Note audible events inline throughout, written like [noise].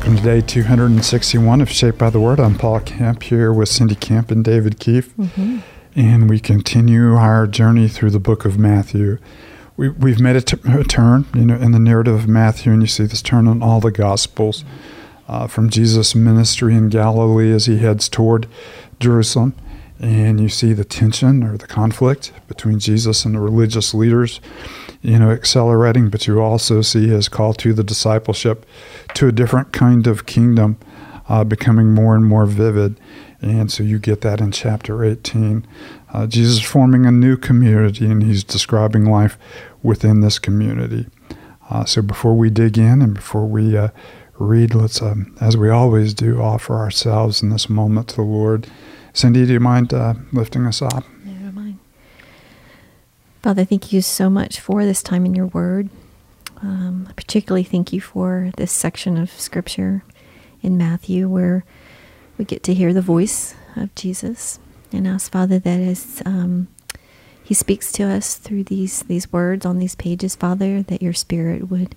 Welcome to day 261 of Shaped by the Word. I'm Paul Camp here with Cindy Camp and David Keefe. Mm-hmm. And we continue our journey through the book of Matthew. We, we've made a, t- a turn you know, in the narrative of Matthew, and you see this turn in all the Gospels uh, from Jesus' ministry in Galilee as he heads toward Jerusalem. And you see the tension or the conflict between Jesus and the religious leaders you know, accelerating, but you also see his call to the discipleship to a different kind of kingdom uh, becoming more and more vivid. And so you get that in chapter 18. Uh, Jesus forming a new community, and he's describing life within this community. Uh, so before we dig in and before we uh, read, let's, um, as we always do, offer ourselves in this moment to the Lord. Cindy, do you mind uh, lifting us up? Father, thank you so much for this time in your word. Um, I particularly thank you for this section of scripture in Matthew where we get to hear the voice of Jesus. And ask, Father, that as um, He speaks to us through these, these words on these pages, Father, that your Spirit would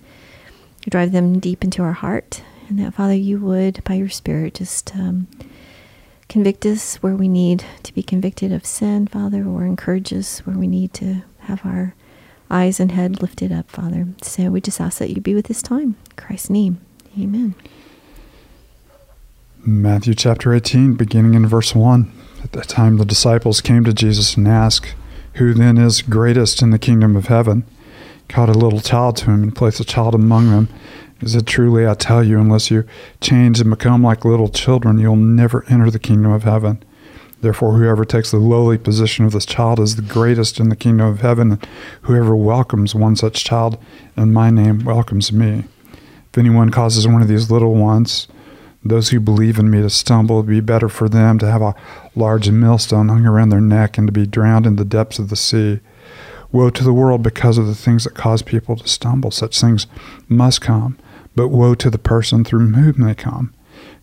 drive them deep into our heart. And that, Father, you would, by your Spirit, just um, convict us where we need to be convicted of sin, Father, or encourage us where we need to have our eyes and head lifted up, Father. So we just ask that you be with this time. In Christ's name, amen. Matthew chapter 18, beginning in verse 1. At that time, the disciples came to Jesus and asked, Who then is greatest in the kingdom of heaven? Called a little child to him and placed a child among them. He said, Truly, I tell you, unless you change and become like little children, you'll never enter the kingdom of heaven. Therefore, whoever takes the lowly position of this child is the greatest in the kingdom of heaven, whoever welcomes one such child in my name welcomes me. If anyone causes one of these little ones, those who believe in me, to stumble, it would be better for them to have a large millstone hung around their neck and to be drowned in the depths of the sea. Woe to the world because of the things that cause people to stumble. Such things must come, but woe to the person through whom they come.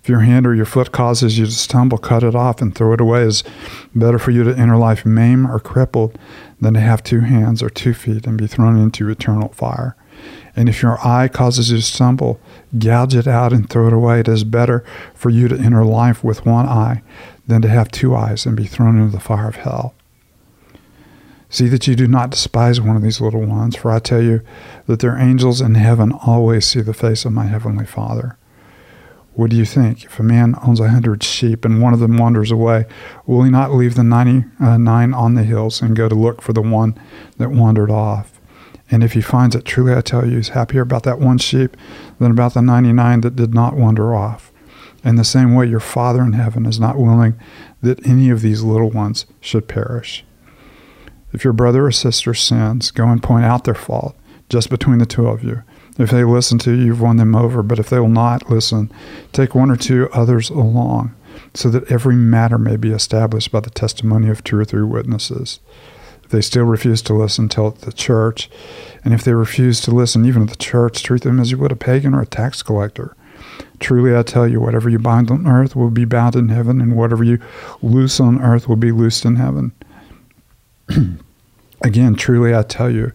If your hand or your foot causes you to stumble, cut it off and throw it away. It's better for you to enter life maimed or crippled than to have two hands or two feet and be thrown into eternal fire. And if your eye causes you to stumble, gouge it out and throw it away. It is better for you to enter life with one eye than to have two eyes and be thrown into the fire of hell. See that you do not despise one of these little ones, for I tell you that their angels in heaven always see the face of my heavenly Father. What do you think? If a man owns a hundred sheep and one of them wanders away, will he not leave the ninety nine on the hills and go to look for the one that wandered off? And if he finds it, truly I tell you, he's happier about that one sheep than about the ninety nine that did not wander off. In the same way, your Father in heaven is not willing that any of these little ones should perish. If your brother or sister sins, go and point out their fault just between the two of you. If they listen to you, you've won them over. But if they will not listen, take one or two others along, so that every matter may be established by the testimony of two or three witnesses. If they still refuse to listen, tell it to the church. And if they refuse to listen, even to the church, treat them as you would a pagan or a tax collector. Truly, I tell you, whatever you bind on earth will be bound in heaven, and whatever you loose on earth will be loosed in heaven. [clears throat] Again, truly, I tell you,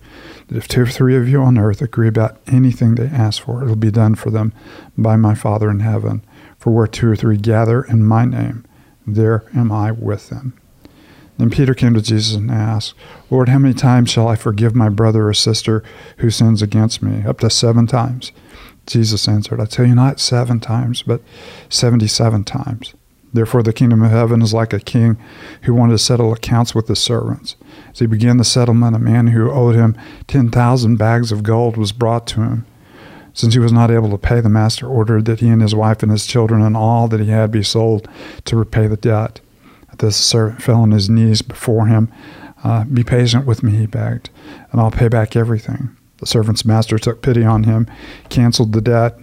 if two or three of you on earth agree about anything they ask for, it will be done for them by my Father in heaven. For where two or three gather in my name, there am I with them. Then Peter came to Jesus and asked, Lord, how many times shall I forgive my brother or sister who sins against me? Up to seven times. Jesus answered, I tell you not seven times, but seventy seven times. Therefore, the kingdom of heaven is like a king who wanted to settle accounts with his servants. As he began the settlement, a man who owed him 10,000 bags of gold was brought to him. Since he was not able to pay, the master ordered that he and his wife and his children and all that he had be sold to repay the debt. At this, the servant fell on his knees before him. Uh, be patient with me, he begged, and I'll pay back everything. The servant's master took pity on him, canceled the debt,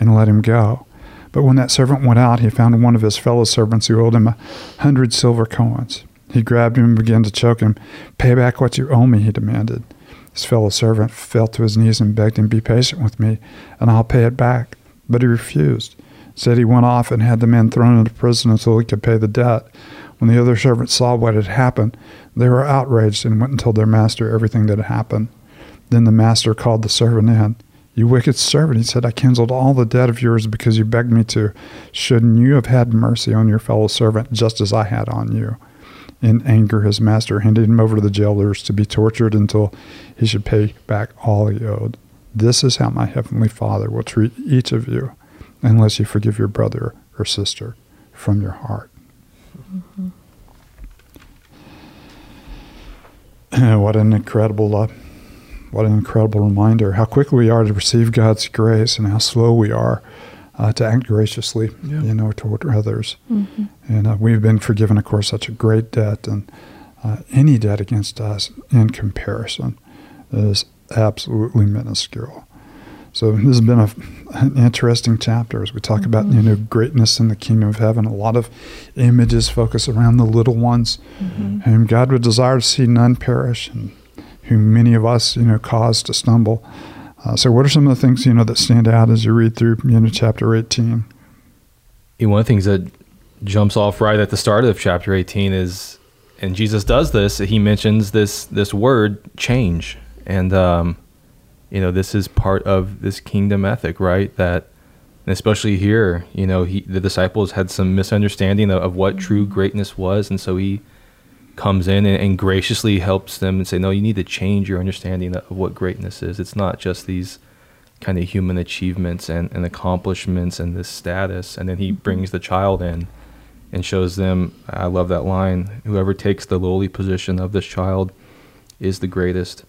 and let him go. But when that servant went out, he found one of his fellow servants who owed him a hundred silver coins. He grabbed him and began to choke him. Pay back what you owe me, he demanded. His fellow servant fell to his knees and begged him, Be patient with me, and I'll pay it back. But he refused. Said he went off and had the man thrown into prison until he could pay the debt. When the other servants saw what had happened, they were outraged and went and told their master everything that had happened. Then the master called the servant in. You wicked servant, he said, I canceled all the debt of yours because you begged me to. Shouldn't you have had mercy on your fellow servant just as I had on you? In anger, his master handed him over to the jailers to be tortured until he should pay back all he owed. This is how my heavenly Father will treat each of you unless you forgive your brother or sister from your heart. Mm-hmm. [laughs] what an incredible uh, what an incredible reminder how quickly we are to receive God's grace and how slow we are uh, to act graciously, yeah. you know, toward others. Mm-hmm. And uh, we've been forgiven, of course, such a great debt, and uh, any debt against us in comparison is absolutely minuscule. So this has been a, an interesting chapter as we talk mm-hmm. about you know greatness in the kingdom of heaven. A lot of images focus around the little ones, mm-hmm. whom God would desire to see none perish, and whom many of us you know cause to stumble. Uh, so, what are some of the things you know that stand out as you read through you know chapter eighteen? one of the things that jumps off right at the start of chapter eighteen is, and Jesus does this. He mentions this this word change, and um, you know this is part of this kingdom ethic right that especially here you know he, the disciples had some misunderstanding of, of, what true mm-hmm. greatness was and so he comes in and, and, graciously helps them and say no you need to change your understanding of what greatness is. It's not just these kind of human achievements and, and accomplishments and this status. And then he mm-hmm. brings the child in and shows them i love that line whoever takes the lowly position of this child is the greatest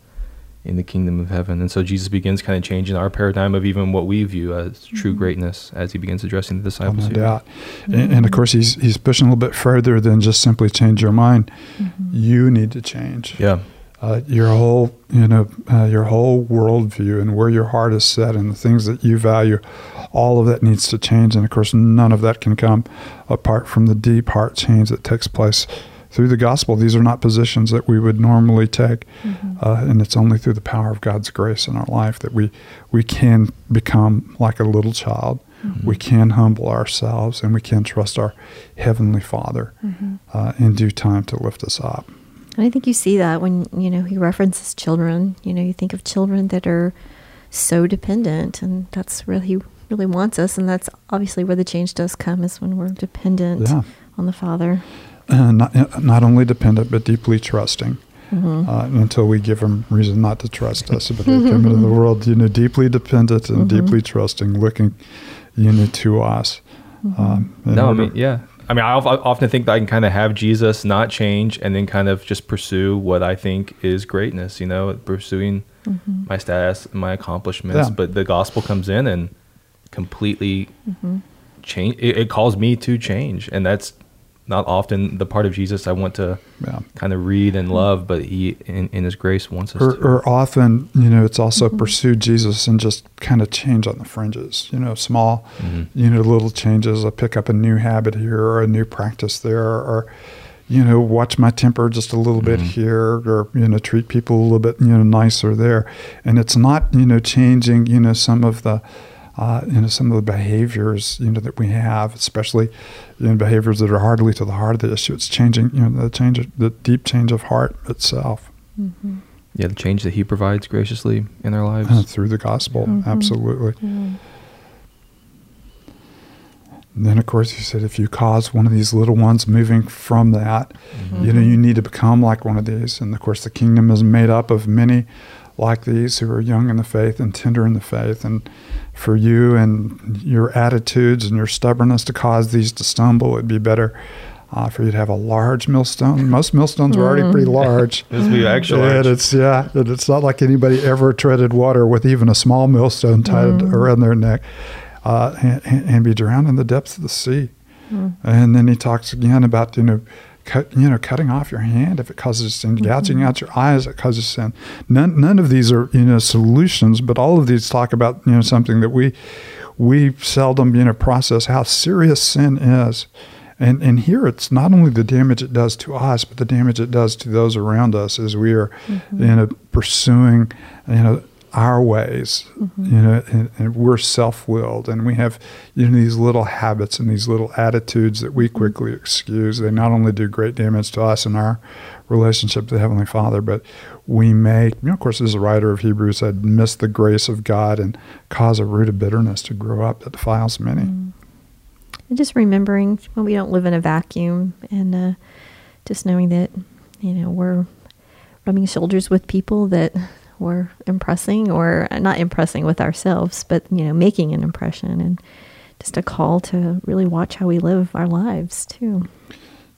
in the kingdom of heaven. And so Jesus begins kind of changing our paradigm of even what we view as true mm-hmm. greatness as he begins addressing the disciples. Oh, no doubt. Mm-hmm. And, and, of course, he's, he's pushing a little bit further than just simply change your mind. Mm-hmm. You need to change. Yeah. Uh, your whole, you know, uh, your whole worldview and where your heart is set and the things that you value, all of that needs to change. And of course, none of that can come apart from the deep heart change that takes place through the gospel. These are not positions that we would normally take, mm-hmm. uh, and it's only through the power of God's grace in our life that we we can become like a little child. Mm-hmm. We can humble ourselves, and we can trust our heavenly Father mm-hmm. uh, in due time to lift us up. And I think you see that when you know he references children. You know, you think of children that are so dependent, and that's really he really wants us, and that's obviously where the change does come is when we're dependent yeah. on the Father uh, not, not only dependent but deeply trusting. Mm-hmm. Uh, until we give them reason not to trust us. But they come into the [laughs] world, you know, deeply dependent and mm-hmm. deeply trusting, looking, you know, to us. Mm-hmm. Um, no, order. I mean, yeah. I mean, I often think that I can kind of have Jesus not change and then kind of just pursue what I think is greatness, you know, pursuing mm-hmm. my status, my accomplishments. Yeah. But the gospel comes in and completely mm-hmm. change. It, it calls me to change. And that's not often the part of Jesus I want to yeah. kind of read and love, but He, in, in His grace, wants us or, to. Or often, you know, it's also mm-hmm. pursue Jesus and just kind of change on the fringes. You know, small, mm-hmm. you know, little changes. I pick up a new habit here or a new practice there, or you know, watch my temper just a little mm-hmm. bit here, or you know, treat people a little bit you know nicer there. And it's not you know changing you know some of the uh, you know, some of the behaviors, you know, that we have, especially, you know, behaviors that are hardly to the heart of the issue. It's changing, you know, the change, of, the deep change of heart itself. Mm-hmm. Yeah, the change that He provides graciously in their lives uh, through the gospel, mm-hmm. absolutely. Mm-hmm. then, of course, he said, if you cause one of these little ones moving from that, mm-hmm. you know, you need to become like one of these. And of course, the kingdom is made up of many like these who are young in the faith and tender in the faith. And for you and your attitudes and your stubbornness to cause these to stumble, it'd be better uh, for you to have a large millstone. Most millstones are already pretty mm. [laughs] large. this be actually and it's yeah, and it's not like anybody ever treaded water with even a small millstone tied mm. around their neck, uh, and, and, be drowned in the depths of the sea. Mm. And then he talks again about you know cut, you know, cutting off your hand if it causes sin, mm-hmm. gouging out your eyes if it causes sin. None, none of these are you know solutions, but all of these talk about you know something that we we seldom you know process how serious sin is. And, and here it's not only the damage it does to us, but the damage it does to those around us as we are, mm-hmm. you know, pursuing, you know, our ways, mm-hmm. you know, and, and we're self-willed, and we have you know these little habits and these little attitudes that we mm-hmm. quickly excuse. They not only do great damage to us and our relationship to the Heavenly Father, but we may, you know, of course, as the writer of Hebrews said, miss the grace of God and cause a root of bitterness to grow up that defiles many. Mm-hmm. And just remembering well, we don't live in a vacuum, and uh, just knowing that you know we're rubbing shoulders with people that we're impressing, or not impressing with ourselves, but you know making an impression, and just a call to really watch how we live our lives too.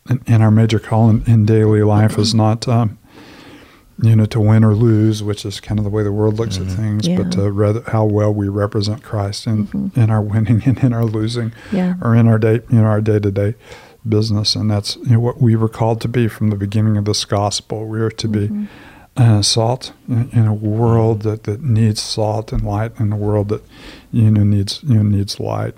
And, and our major call in, in daily life is not, um, you know, to win or lose, which is kind of the way the world looks at things, Yeah. but to rather how well we represent Christ in, Mhm. in our winning [laughs] and in our losing. Yeah. or in our day, you know, our day to day business, and that's you know, what we were called to be from the beginning of this gospel. We are to be uh, salt in, in a world that, that needs salt and light, in a world that you know needs you know needs light.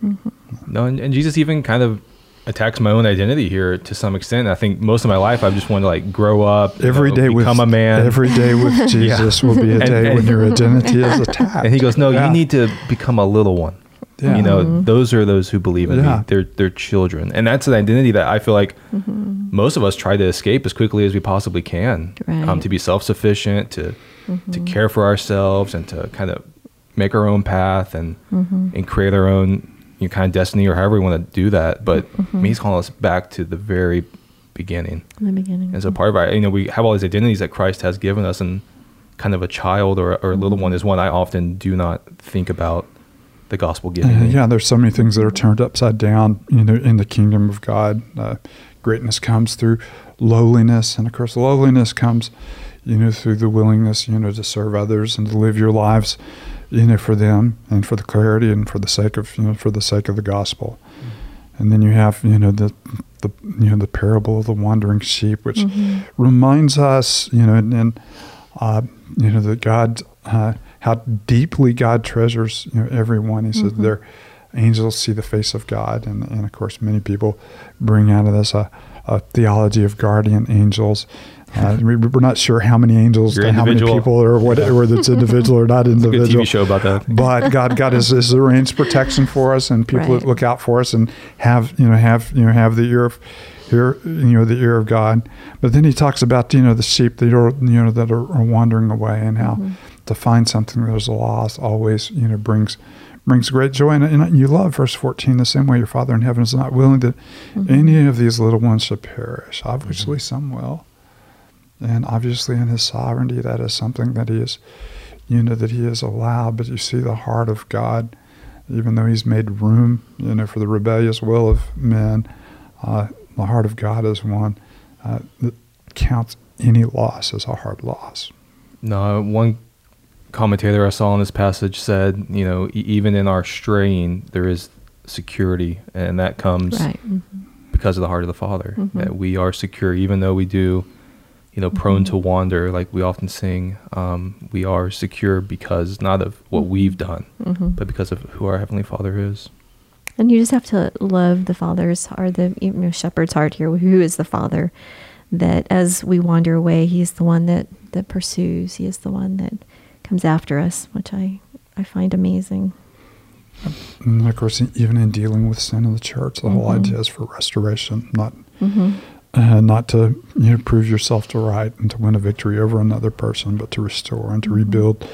No, and, and Jesus even kind of attacks my own identity here to some extent. I think most of my life I've just wanted to like grow up, you Every know, day with become a man. Every day with [laughs] Jesus will be a And- day and- when your identity is attacked. [laughs] and he goes, "No, Yeah. you need to become a little one." Yeah. You know, mm-hmm. those are those who believe in Yeah. me. They're they're children, and that's an identity that I feel like mm-hmm. most of us try to escape as quickly as we possibly can. Um, right. Um, to be self sufficient, to to mm-hmm. care for ourselves, and to kind of make our own path and and create our own you know, kind of destiny, or however we want to do that. But I mean, he's calling us back to the very beginning. In the beginning, And so part of our, you know, we have all these identities that Christ has given us, and kind of a child or, or a little one is one I often do not think about the gospel giving Uh, me. yeah, there's so many things that are turned upside down, you know, in the kingdom of God. Uh, greatness comes through lowliness, and of course, lowliness comes, you know, through the willingness, you know, to serve others and to live your lives, you know, for them and for the clarity and for the sake of, you know, for the sake of the gospel. And then you have, you know, the, the, you know, the parable of the wandering sheep, which reminds us, you know, and, and uh, you know, that God, uh, how deeply God treasures, you know, everyone. He says their angels see the face of God. And, and of course, many people bring out of this a, a theology of guardian angels. [laughs] Uh, we, we're not sure how many angels, how many people, or what, [laughs] whether it's individual or not Good individual TV show about that. but God, God has, arranged protection for us, and people Right. that look out for us, and have you know have you know have the ear of, ear you know the ear of God. But then he talks about you know the sheep that are you know that are, are wandering away, and how to find something that is lost always you know brings brings great joy. And, and you love verse fourteen the same way your Father in heaven is not willing that any of these little ones should perish. Obviously, some will. And obviously, in His sovereignty, that is something that He is, you know, that He has allowed. But you see the heart of God, even though He's made room, you know, for the rebellious will of men. Uh, the heart of God is one uh, that counts any loss as a hard loss. No, one commentator I saw in this passage said, you know, e- even in our straying, there is security, and that comes right? Mhm. because of the heart of the Father. Mhm. That we are secure, even though we do, you know, prone to wander, like we often sing. Um, we are secure because not of what we've done, Mhm. but because of who our heavenly Father is. And you just have to love the Father's or the you know, shepherd's heart here, who is the Father. That as we wander away, He is the one that that pursues. He is the one that comes after us, which I I find amazing. And of course, even in dealing with sin in the church, the whole Mhm. idea is for restoration, not hmm uh, not to you know prove yourself to right and to win a victory over another person, but to restore and to Mhm. rebuild,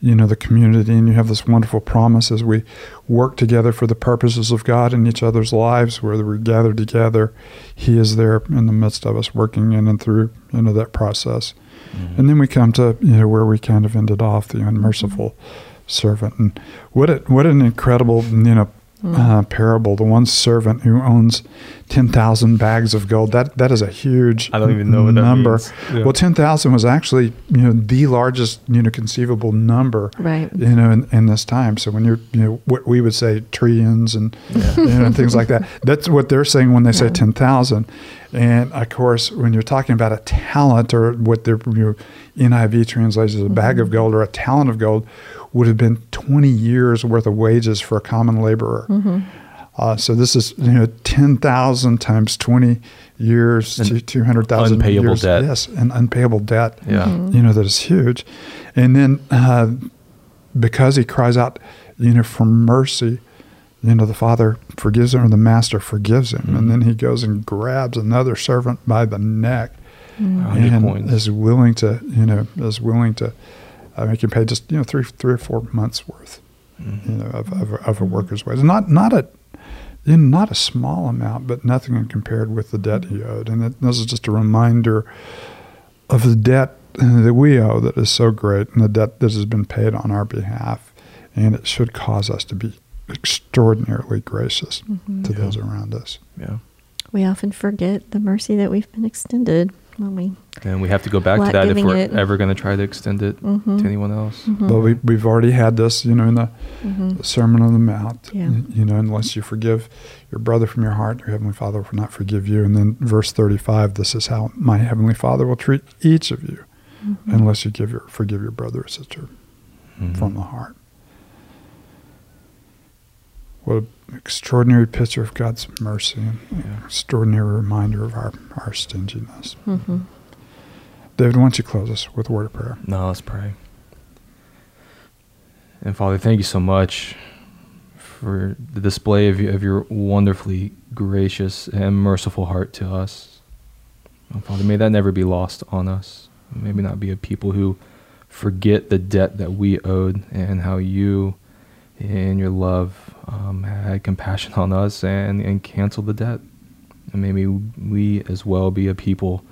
you know, the community. And you have this wonderful promise as we work together for the purposes of God in each other's lives, where we gather together. He is there in the midst of us, working in and through you know that process. Mm-hmm. And then we come to you know where we kind of ended off, the unmerciful mm-hmm. servant, and what a, what an incredible you know uh, parable. The one servant who owns ten thousand bags of gold. That that is a huge I don't even know what that number. means. Yeah. Well, ten thousand was actually you know the largest you know conceivable number Right. you know in, in this time. So when you're you know what we would say trillions and you know and things like that. [laughs] That's what they're saying when they say Yeah. ten thousand. And of course, when you're talking about a talent or what their you know, NIV translates as a bag of gold or a talent of gold, would have been 20 years worth of wages for a common laborer. Mm-hmm. Uh, so this is you know 10,000 times 20 years An to 200,000 unpayable years. debt. Mm-hmm. Yes, an unpayable debt Yeah. Mhm. you know that is huge and then uh, because he cries out, you know, for mercy, you know, the father forgives him or the master forgives him. Mm-hmm. And then he goes and grabs another servant by the neck Hundred and is willing to, you know, is willing to uh, make him pay just, you know, three, three or four months worth, Mm-hmm. you know, of, of, of a worker's wages. Not, not a, you know, not a small amount, but nothing compared with the debt he owed. And it, this is just a reminder of the debt that we owe that is so great and the debt that has been paid on our behalf. And it should cause us to be extraordinarily gracious to Yeah. those around us. Yeah. We often forget the mercy that we've been extended when we. And we have to go back to that if we're it. ever going to try to extend it Mhm. to anyone else. Mhm. But we, we've already had this, you know, in the, Mhm. Sermon on the Mount. Yeah. You know, unless you forgive your brother from your heart, your Heavenly Father will not forgive you. And then verse 35, this is how my Heavenly Father will treat each of you Mhm. unless you give your, forgive your brother or sister Mhm. from the heart. What an extraordinary picture of God's mercy and Yeah. extraordinary reminder of our, our stinginess. Mhm. David, why don't you close us with a word of prayer? No, let's pray. And Father, thank you so much for the display of, y- of your wonderfully gracious and merciful heart to us. And Father, may that never be lost on us. Maybe not be a people who forget the debt that we owed and how you, in your love, um, had compassion on us and, and canceled the debt. And maybe we as well be a people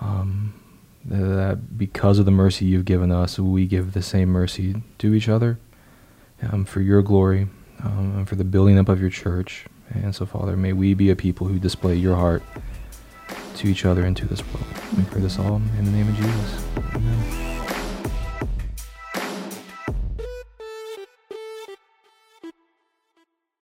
um, that because of the mercy you've given us, we give the same mercy to each other um, for your glory um, and for the building up of your church. And so, Father, may we be a people who display your heart to each other and to this world. We pray this all in the name of Jesus. Amen.